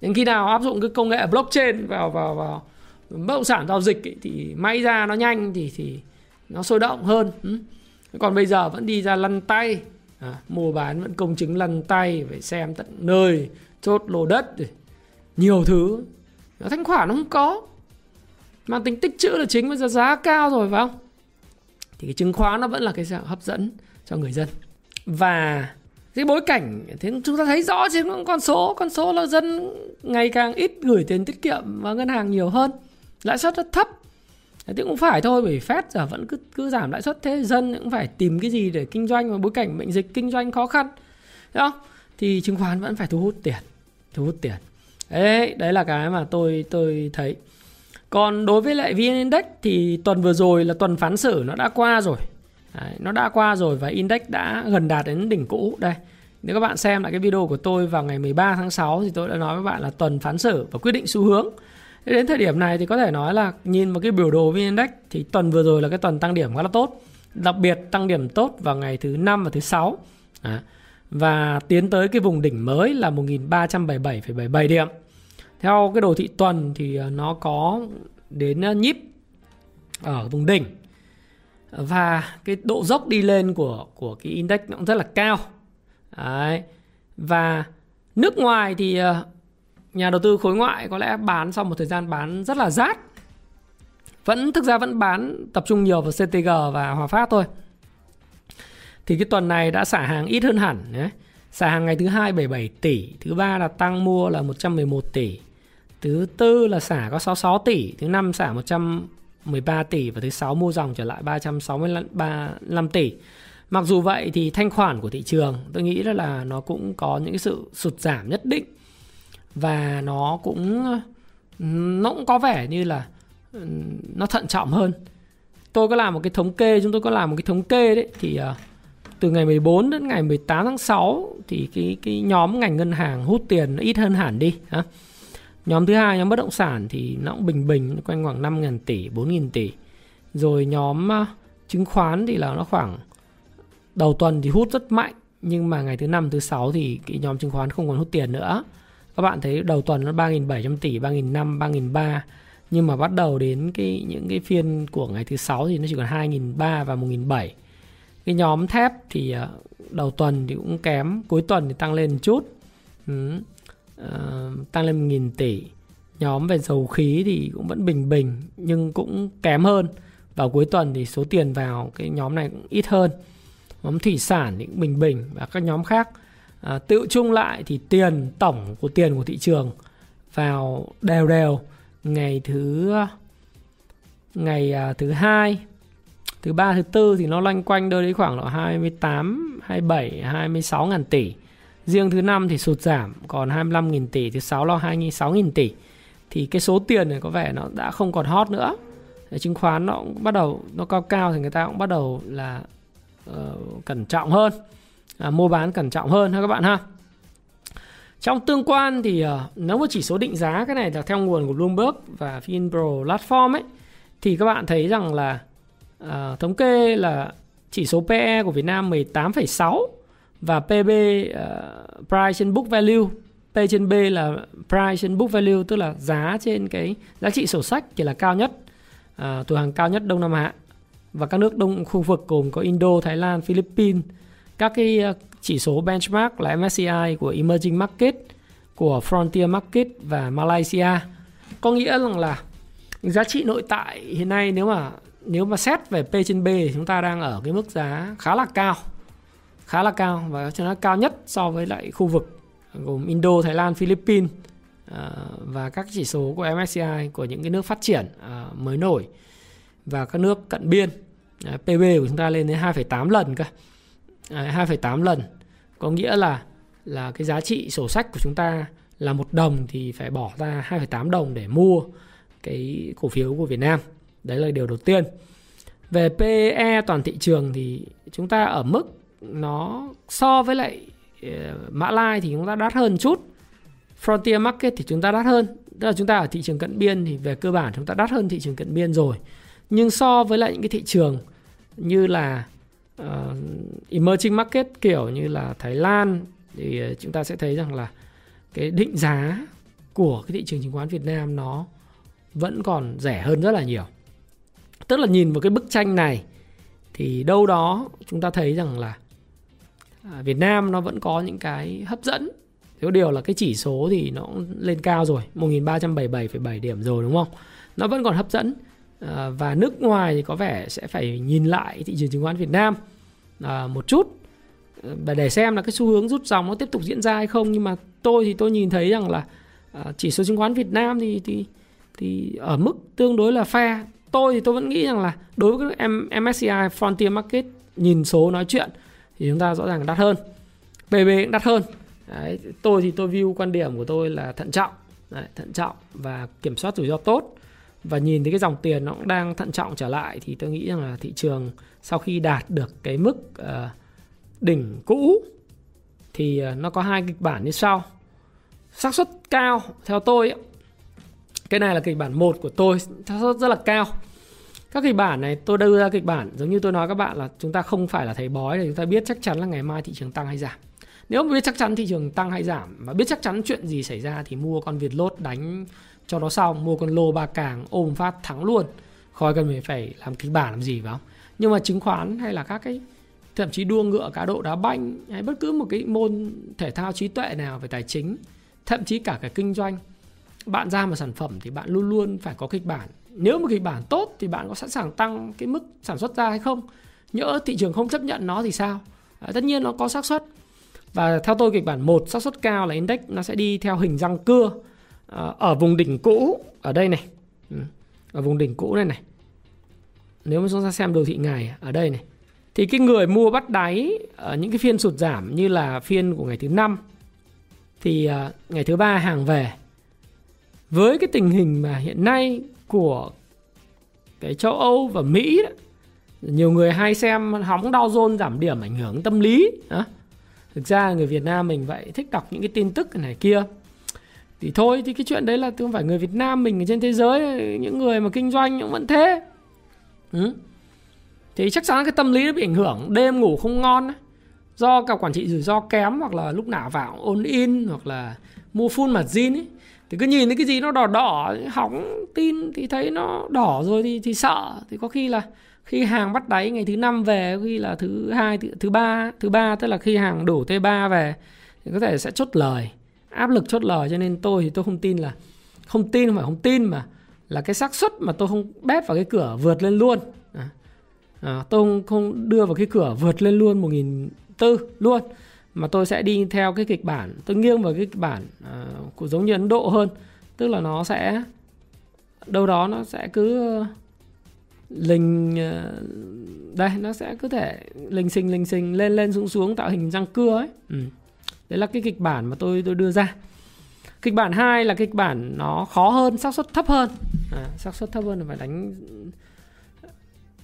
Đến khi nào áp dụng cái công nghệ blockchain vào vào vào bất động sản giao dịch ấy, thì may ra nó nhanh thì thì nó sôi động hơn. Ừ còn bây giờ vẫn đi ra lăn tay à, mua bán vẫn công chứng lăn tay phải xem tận nơi chốt lô đất rồi nhiều thứ nó thanh khoản nó không có mà tính tích chữ là chính bây giờ giá cao rồi phải không thì cái chứng khoán nó vẫn là cái dạng hấp dẫn cho người dân. Và cái bối cảnh, thế chúng ta thấy rõ trên con số con số là dân ngày càng ít gửi tiền tiết kiệm vào ngân hàng nhiều hơn. Lãi suất rất thấp. Thì cũng phải thôi, bởi Fed giờ vẫn cứ cứ giảm lãi suất, thế dân cũng phải tìm cái gì để kinh doanh và bối cảnh bệnh dịch kinh doanh khó khăn. Đúng không? Thì chứng khoán vẫn phải thu hút tiền, thu hút tiền. Đấy đấy là cái mà tôi tôi thấy còn đối với lại VN Index thì tuần vừa rồi là tuần phán xử nó đã qua rồi đấy, nó đã qua rồi và index đã gần đạt đến đỉnh cũ đây nếu các bạn xem lại cái video của tôi vào ngày 13 tháng 6 thì tôi đã nói với bạn là tuần phán xử và quyết định xu hướng đến thời điểm này thì có thể nói là nhìn vào cái biểu đồ VN Index thì tuần vừa rồi là cái tuần tăng điểm khá là tốt. Đặc biệt tăng điểm tốt vào ngày thứ năm và thứ sáu. À, và tiến tới cái vùng đỉnh mới là 1377,77 điểm. Theo cái đồ thị tuần thì ờ, nó có đến ờ, nhíp ở vùng đỉnh. Và cái độ dốc đi lên của của cái index nó cũng rất là cao. Đấy. Và nước ngoài thì ờ, nhà đầu tư khối ngoại có lẽ bán sau một thời gian bán rất là rát vẫn, thực ra vẫn bán tập trung nhiều vào CTG và Hòa Phát thôi thì cái tuần này đã xả hàng ít hơn hẳn nhé. xả hàng ngày thứ hai 77 tỷ, thứ ba là tăng mua là 111 tỷ thứ tư là xả có 66 tỷ, thứ năm xả 113 tỷ và thứ sáu mua dòng trở lại 365 tỷ mặc dù vậy thì thanh khoản của thị trường, tôi nghĩ là nó cũng có những sự sụt giảm nhất định và nó cũng nó cũng có vẻ như là nó thận trọng hơn tôi có làm một cái thống kê, chúng tôi có làm một cái thống kê đấy, thì ờ, từ ngày 14 đến ngày 18 tháng 6 thì cái cái nhóm ngành ngân hàng hút tiền nó ít hơn hẳn đi ha. Nhóm thứ hai nhóm bất động sản thì nó cũng bình bình quanh khoảng 5.000 tỷ, 4.000 tỷ. Rồi nhóm à, chứng khoán thì là nó khoảng đầu tuần thì hút rất mạnh nhưng mà ngày thứ năm thứ sáu thì cái nhóm chứng khoán không còn hút tiền nữa các bạn thấy đầu tuần nó 3.700 tỷ 3.500 3.300 nhưng mà bắt đầu đến cái những cái phiên của ngày thứ sáu thì nó chỉ còn 2.300 và 1.700 cái nhóm thép thì à, đầu tuần thì cũng kém cuối tuần thì tăng lên một chút ừ uh, tăng lên 1.000 tỷ. Nhóm về dầu khí thì cũng vẫn bình bình nhưng cũng kém hơn. Vào cuối tuần thì số tiền vào cái nhóm này cũng ít hơn. Nhóm thủy sản thì cũng bình bình và các nhóm khác. À, tự chung lại thì tiền tổng của tiền của thị trường vào đều đều. Ngày thứ ngày à, thứ hai thứ ba thứ tư thì nó loanh quanh đâu đấy khoảng độ 28 27 26 ngàn tỷ riêng thứ năm thì sụt giảm còn 25 nghìn tỷ thứ sáu lo 26 nghìn tỷ. Thì cái số tiền này có vẻ nó đã không còn hot nữa. Chứng khoán nó cũng bắt đầu nó cao cao thì người ta cũng bắt đầu là uh, cẩn trọng hơn. À, mua bán cẩn trọng hơn ha các bạn ha. Trong tương quan thì uh, nếu mà chỉ số định giá cái này là theo nguồn của Bloomberg và Finpro Platform ấy thì các bạn thấy rằng là uh, thống kê là chỉ số PE của Việt Nam 18,6 và PB uh, ờ, Price trên Book Value P trên B là Price trên Book Value tức là giá trên cái giá trị sổ sách chỉ là cao nhất ờ, à, tuổi hàng cao nhất Đông Nam Á và các nước đông khu vực gồm có Indo, Thái Lan, Philippines. Các cái ờ, chỉ số benchmark là MSCI của Emerging Market, của Frontier Market và Malaysia. Có nghĩa rằng là giá trị nội tại hiện nay nếu mà nếu mà xét về P trên B thì chúng ta đang ở cái mức giá khá là cao. Khá là cao và cho nó cao nhất so với lại khu vực gồm Indo, Thái Lan, Philippines à, và các chỉ số của MSCI của những cái nước phát triển à, mới nổi và các nước cận biên à, PB của chúng ta lên đến 2,8 lần cơ. 2,8 lần có nghĩa là là cái giá trị sổ sách của chúng ta là một đồng thì phải bỏ ra 2,8 đồng để mua cái cổ phiếu của Việt Nam. Đấy là điều đầu tiên. Về PE toàn thị trường thì chúng ta ở mức nó so với lại ờ, Mã Lai thì chúng ta đắt hơn chút. Frontier Market thì chúng ta đắt hơn. Tức là chúng ta ở thị trường cận biên thì về cơ bản chúng ta đắt hơn thị trường cận biên rồi. Nhưng so với lại những cái thị trường như là uh, emerging market kiểu như là Thái Lan thì ờ, chúng ta sẽ thấy rằng là cái định giá của cái thị trường chứng khoán Việt Nam nó vẫn còn rẻ hơn rất là nhiều. Tức là nhìn vào cái bức tranh này thì đâu đó chúng ta thấy rằng là À, Việt Nam nó vẫn có những cái hấp dẫn. Thiếu điều là cái chỉ số thì nó lên cao rồi, 1377,7 điểm rồi đúng không? Nó vẫn còn hấp dẫn À, và nước ngoài thì có vẻ sẽ phải nhìn lại thị trường chứng khoán Việt Nam à, một chút và để xem là cái xu hướng rút dòng nó tiếp tục diễn ra hay không nhưng mà tôi thì tôi nhìn thấy rằng là à, chỉ số chứng khoán Việt Nam thì thì thì ở mức tương đối là fair tôi thì tôi vẫn nghĩ rằng là đối với các MSCI Frontier Market nhìn số nói chuyện thì chúng ta rõ ràng là đắt hơn. PB cũng đắt hơn. Đấy, tôi thì tôi view quan điểm của tôi là thận trọng. Đấy, thận trọng và kiểm soát rủi ro tốt. Và nhìn thấy cái dòng tiền nó cũng đang thận trọng trở lại thì tôi nghĩ rằng là thị trường sau khi đạt được cái mức uh, đỉnh cũ thì uh, nó có hai kịch bản như sau. Xác suất cao theo tôi cái này là kịch bản một của tôi xác suất rất là cao các kịch bản này, tôi đưa ra kịch bản, giống như tôi nói các bạn, là chúng ta không phải là thầy bói để chúng ta biết chắc chắn là ngày mai thị trường tăng hay giảm. Nếu mà biết chắc chắn thị trường tăng hay giảm và biết chắc chắn chuyện gì xảy ra thì mua con Việt lốt đánh cho nó xong, mua con lô ba càng ôm phát thắng luôn. Khỏi cần phải phải làm kịch bản làm gì phải không? Nhưng mà chứng khoán hay là các cái, thậm chí đua ngựa, cá độ đá banh hay bất cứ một cái môn thể thao trí tuệ nào về tài chính, thậm chí cả cái kinh doanh, bạn ra một sản phẩm thì bạn luôn luôn phải có kịch bản nếu mà kịch bản tốt thì bạn có sẵn sàng tăng cái mức sản xuất ra hay không? Nhỡ thị trường không chấp nhận nó thì sao? À, tất nhiên nó có xác suất. Và theo tôi kịch bản một xác suất cao là index nó sẽ đi theo hình răng cưa à, ở vùng đỉnh cũ ở đây này. Ừ, ở vùng đỉnh cũ này này. Nếu mà chúng ta xem đồ thị ngày ở đây này. Thì cái người mua bắt đáy ở những cái phiên sụt giảm như là phiên của ngày thứ năm thì ờ, ngày thứ ba hàng về. Với cái tình hình mà hiện nay của cái châu Âu và Mỹ đó, nhiều người hay xem hóng đau Jones giảm điểm ảnh hưởng tâm lý đó. thực ra người Việt Nam mình vậy thích đọc những cái tin tức này kia. Thì thôi thì cái chuyện đấy là không phải người Việt Nam mình ở trên thế giới những người mà kinh doanh cũng vẫn thế. Ừ. thì chắc chắn cái tâm lý nó bị ảnh hưởng đêm ngủ không ngon do cả quản trị rủi ro kém hoặc là lúc nào vào ôn in hoặc là mua full mặt zin ấy thì cứ nhìn thấy cái gì nó đỏ đỏ hỏng tin thì thấy nó đỏ rồi thì thì sợ. Thì có khi là khi hàng bắt đáy ngày thứ năm về khi là thứ hai thứ, thứ ba thứ ba tức là khi hàng đủ t 3 về thì có thể sẽ chốt lời áp lực chốt lời. Cho nên tôi thì tôi không tin là không tin không phải không tin mà là cái xác suất mà tôi không bét vào cái cửa vượt lên luôn. À, à, tôi không, không đưa vào cái cửa vượt lên luôn một nghìn tư luôn mà tôi sẽ đi theo cái kịch bản tôi nghiêng vào cái kịch bản à, của giống như Ấn Độ hơn. Tức là nó sẽ đâu đó nó sẽ cứ ờ, lình ờ, đây nó sẽ cứ thể lình xình lình xình lên lên xuống xuống tạo hình răng cưa ấy. Ừ. đấy là cái kịch bản mà tôi tôi đưa ra. Kịch bản 2 là kịch bản nó khó hơn xác suất thấp hơn. À, xác suất thấp hơn là phải đánh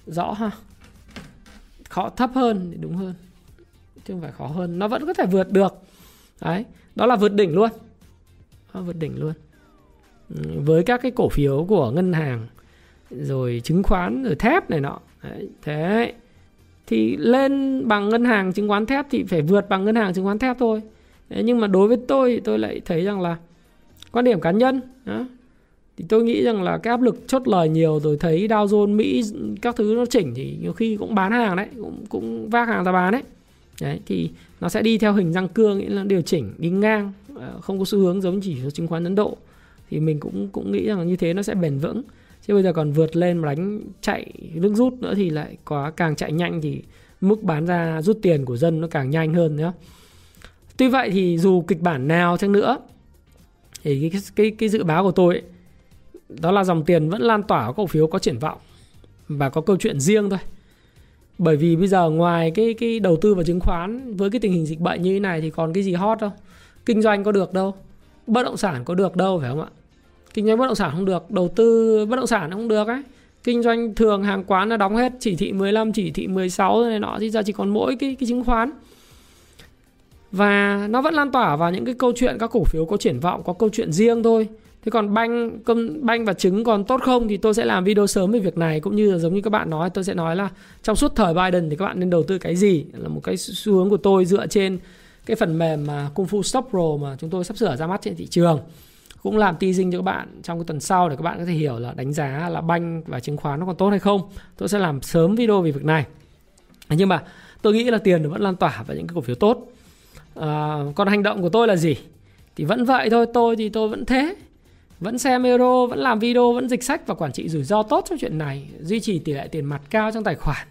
rõ ha. Khó thấp hơn thì đúng hơn chứ không phải khó hơn. Nó vẫn có thể vượt được. Đấy đó là vượt đỉnh luôn. Đó, vượt đỉnh luôn. Ừ, với các cái cổ phiếu của ngân hàng rồi chứng khoán rồi thép này nọ. Đấy, thế thì lên bằng ngân hàng chứng khoán thép thì phải vượt bằng ngân hàng chứng khoán thép thôi. Đấy, nhưng mà đối với tôi tôi lại thấy rằng là quan điểm cá nhân đó, thì tôi nghĩ rằng là cái áp lực chốt lời nhiều rồi thấy Dow Jones Mỹ các thứ nó chỉnh thì nhiều khi cũng bán hàng đấy cũng cũng vác hàng ra bán đấy đấy thì nó sẽ đi theo hình răng cưa nghĩa là điều chỉnh đi ngang ờ, không có xu hướng giống chỉ số chứng khoán Ấn Độ. Thì mình cũng cũng nghĩ rằng như thế nó sẽ bền vững. Chứ bây giờ còn vượt lên mà đánh chạy nước rút nữa thì lại quá càng chạy nhanh thì mức bán ra rút tiền của dân nó càng nhanh hơn nữa tuy vậy thì dù kịch bản nào chăng nữa thì cái cái cái dự báo của tôi ấy, đó là dòng tiền vẫn lan tỏa cổ phiếu có triển vọng và có câu chuyện riêng thôi bởi vì bây giờ ngoài cái cái đầu tư vào chứng khoán với cái tình hình dịch bệnh như thế này thì còn cái gì hot đâu. Kinh doanh có được đâu. Bất động sản có được đâu, phải không ạ? Kinh doanh bất động sản không được, đầu tư bất động sản không được ấy. Kinh doanh thường hàng quán là đóng hết chỉ thị 15 chỉ thị 16 này nọ, thì giờ chỉ còn mỗi cái cái chứng khoán. Và nó vẫn lan tỏa vào những cái câu chuyện, các cổ phiếu có triển vọng, có câu chuyện riêng thôi. Thế còn banh cơm banh và trứng còn tốt không thì tôi sẽ làm video sớm về việc này. Cũng như là giống như các bạn nói tôi sẽ nói là trong suốt thời Biden thì các bạn nên đầu tư cái gì? Là một cái xu hướng của tôi dựa trên cái phần mềm mà Kung Fu Stop Pro mà chúng tôi sắp sửa ra mắt trên thị trường. Cũng làm teasing cho các bạn trong cái tuần sau để các bạn có thể hiểu là đánh giá là banh và chứng khoán nó còn tốt hay không. Tôi sẽ làm sớm video về việc này. Nhưng mà tôi nghĩ là tiền nó vẫn lan tỏa vào những cái cổ phiếu tốt. À, còn hành động của tôi là gì? Thì vẫn vậy thôi tôi thì tôi vẫn thế vẫn xem euro, vẫn làm video, vẫn dịch sách và quản trị rủi ro tốt trong chuyện này, duy trì tỷ lệ tiền mặt cao trong tài khoản.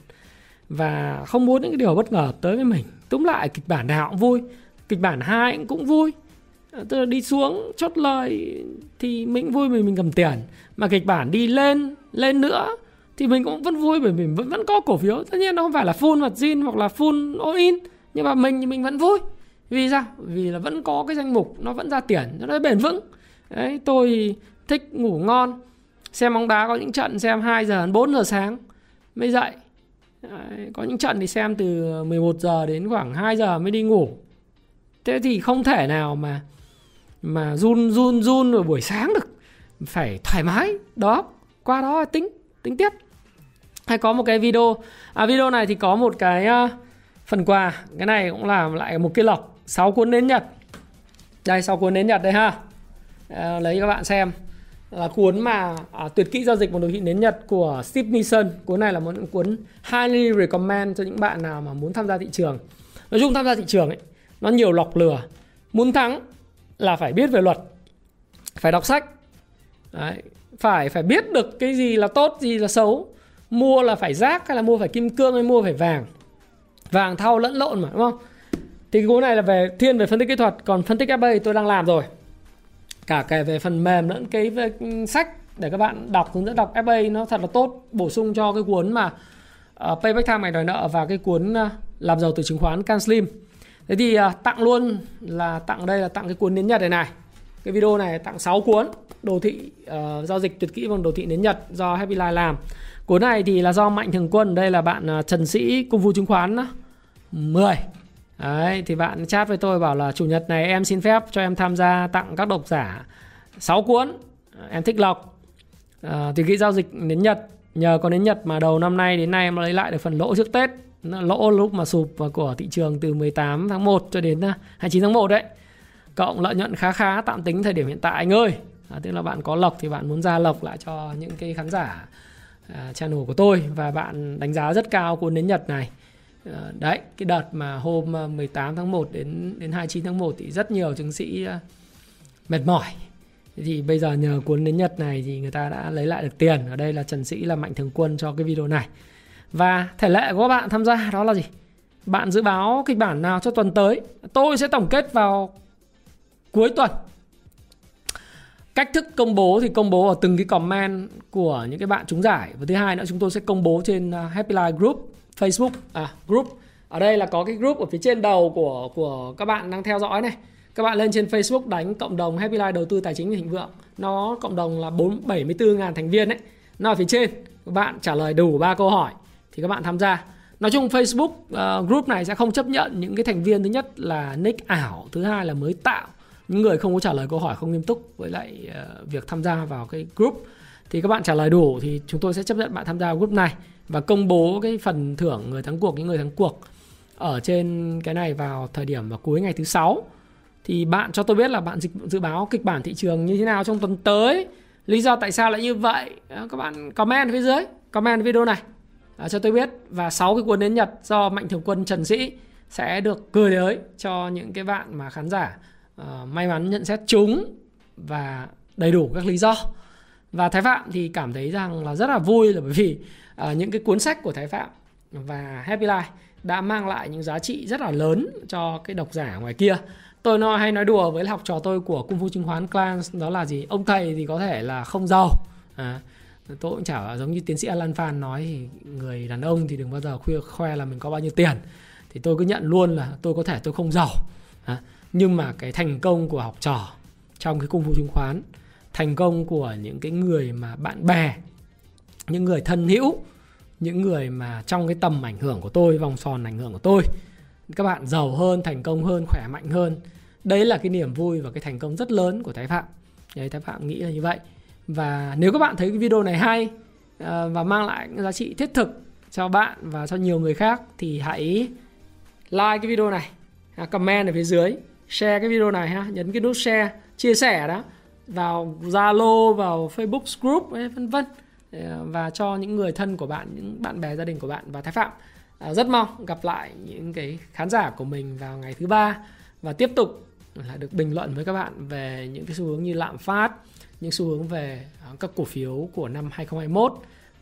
Và không muốn những cái điều bất ngờ tới với mình. Túm lại, kịch bản nào cũng vui, kịch bản hai cũng vui. Ờ, tức là đi xuống, chốt lời thì mình vui vì mình cầm tiền. Mà kịch bản đi lên lên nữa thì mình cũng vẫn vui bởi mình vẫn vẫn có cổ phiếu. Tất nhiên nó không phải là full mặt zin hoặc là full all in, nhưng mà mình thì mình vẫn vui. Vì sao? Vì là vẫn có cái danh mục, nó vẫn ra tiền, nó bền vững. Đấy, tôi thích ngủ ngon xem bóng đá có những trận xem 2 giờ đến 4 giờ sáng mới dậy. Đấy, có những trận thì xem từ 11 giờ đến khoảng 2 giờ mới đi ngủ. Thế thì không thể nào mà mà run run run vào buổi sáng được. Phải thoải mái đó qua đó tính tính tiếp. Hay có một cái video à video này thì có một cái uh, phần quà. Cái này cũng là lại một cái lọc 6 cuốn nến nhật. Đây 6 cuốn nến nhật đây ha à, lấy cho các bạn xem. Là cuốn mà à, tuyệt kỹ giao dịch một đồ thị nến Nhật của Steve Nissen cuốn này là một cuốn highly recommend cho những bạn nào mà muốn tham gia thị trường. Nói chung tham gia thị trường ấy nó nhiều lọc lừa. Muốn thắng là phải biết về luật phải đọc sách. Đấy, phải phải biết được cái gì là tốt gì là xấu. Mua là phải rác hay là mua phải kim cương hay mua phải vàng? Vàng thau lẫn lộn mà đúng không? Thì cái cuốn này là về thiên về phân tích kỹ thuật. Còn phân tích FA tôi đang làm rồi cả kể về phần mềm lẫn cái về sách để các bạn đọc hướng dẫn đọc FA nó thật là tốt. Bổ sung cho cái cuốn mà uh, Payback Time ngày đòi nợ và cái cuốn uh, làm giàu từ chứng khoán Can Slim. Thế thì uh, tặng luôn là tặng đây là tặng cái cuốn nến nhật này này. Cái video này tặng 6 cuốn đồ thị uh, giao dịch tuyệt kỹ bằng đồ thị nến nhật do Happy Life làm. Cuốn này thì là do mạnh thường quân đây là bạn uh, Trần Sĩ Công vụ chứng khoán uh, 10 Đấy, thì bạn chat với tôi bảo là chủ nhật này em xin phép cho em tham gia tặng các độc giả 6 cuốn. Em thích lọc. À, thì cái giao dịch đến Nhật nhờ có đến Nhật mà đầu năm nay đến nay em lấy lại được phần lỗ trước Tết lỗ lúc mà sụp của thị trường từ 18 tháng 1 cho đến à, 29 tháng 1 đấy cộng lợi nhuận khá khá tạm tính thời điểm hiện tại anh ơi à, tức là bạn có lộc thì bạn muốn ra lộc lại cho những cái khán giả à, channel của tôi và bạn đánh giá rất cao cuốn đến Nhật này Ờ, đấy, cái đợt mà hôm ờ, 18 tháng 1 đến đến 29 tháng 1 thì rất nhiều chứng sĩ ờ, mệt mỏi. Thì bây giờ nhờ cuốn đến Nhật này thì người ta đã lấy lại được tiền. Ở đây là Trần Sĩ là mạnh thường quân cho cái video này. Và thể lệ của các bạn tham gia đó là gì? Bạn dự báo kịch bản nào cho tuần tới? Tôi sẽ tổng kết vào cuối tuần. Cách thức công bố thì công bố ở từng cái comment của những cái bạn trúng giải. Và thứ hai nữa, chúng tôi sẽ công bố trên Happy Life Group. Facebook à group. Ở đây là có cái group ở phía trên đầu của của các bạn đang theo dõi này. Các bạn lên trên Facebook đánh cộng đồng Happy Life đầu tư tài chính và thịnh vượng. Nó cộng đồng là 4 74 ngàn thành viên đấy nó ở phía trên. Các bạn trả lời đủ ba câu hỏi thì các bạn tham gia. Nói chung Facebook uh, group này sẽ không chấp nhận những cái thành viên thứ nhất là nick ảo thứ hai là mới tạo. Những người không có trả lời câu hỏi không nghiêm túc với lại uh, việc tham gia vào cái group. Thì các bạn trả lời đủ thì chúng tôi sẽ chấp nhận bạn tham gia group này và công bố cái phần thưởng người thắng cuộc những người thắng cuộc ở trên cái này vào thời điểm vào cuối ngày thứ sáu. Thì bạn cho tôi biết là bạn dự báo kịch bản thị trường như thế nào trong tuần tới? Lý do tại sao lại như vậy? Các bạn comment phía dưới comment video này. À, cho tôi biết. Và sáu cái cuốn đến Nhật do Mạnh Thường Quân Trần Sĩ sẽ được gửi tới cho những cái bạn mà khán giả uh, may mắn nhận xét chúng và đầy đủ các lý do. Và Thái Phạm thì cảm thấy rằng là rất là vui là bởi vì Ờ, những cái cuốn sách của Thái Phạm và Happy Life đã mang lại những giá trị rất là lớn cho cái độc giả ngoài kia. Tôi nói hay nói đùa với học trò tôi của cung phu chứng khoán clans đó là gì? Ông thầy thì có thể là không giàu. À, tôi cũng chả giống như tiến sĩ Alan Phan nói thì người đàn ông thì đừng bao giờ khuya khoe là mình có bao nhiêu tiền. Thì tôi cứ nhận luôn là tôi có thể tôi không giàu. À, nhưng mà cái thành công của học trò trong cái cung phu chứng khoán thành công của những cái người mà bạn bè những người thân hữu, những người mà trong cái tầm ảnh hưởng của tôi, vòng tròn ảnh hưởng của tôi, các bạn giàu hơn, thành công hơn, khỏe mạnh hơn, đấy là cái niềm vui và cái thành công rất lớn của thái phạm. Đấy, thái phạm nghĩ là như vậy. Và nếu các bạn thấy cái video này hay ờ, và mang lại giá trị thiết thực cho bạn và cho nhiều người khác thì hãy like cái video này à, comment ở phía dưới, share cái video này ha, nhấn cái nút share, chia sẻ đó vào Zalo, vào Facebook group vân vân. Ờ, và cho những người thân của bạn, những bạn bè gia đình của bạn và thái phạm ờ, rất mong gặp lại những cái khán giả của mình vào ngày thứ ba và tiếp tục là được bình luận với các bạn về những cái xu hướng như lạm phát, những xu hướng về ờ, các cổ phiếu của năm 2021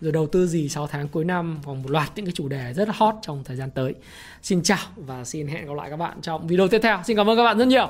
rồi đầu tư gì 6 tháng cuối năm và một loạt những cái chủ đề rất hot trong thời gian tới. Xin chào và xin hẹn gặp lại các bạn trong video tiếp theo. Xin cảm ơn các bạn rất nhiều.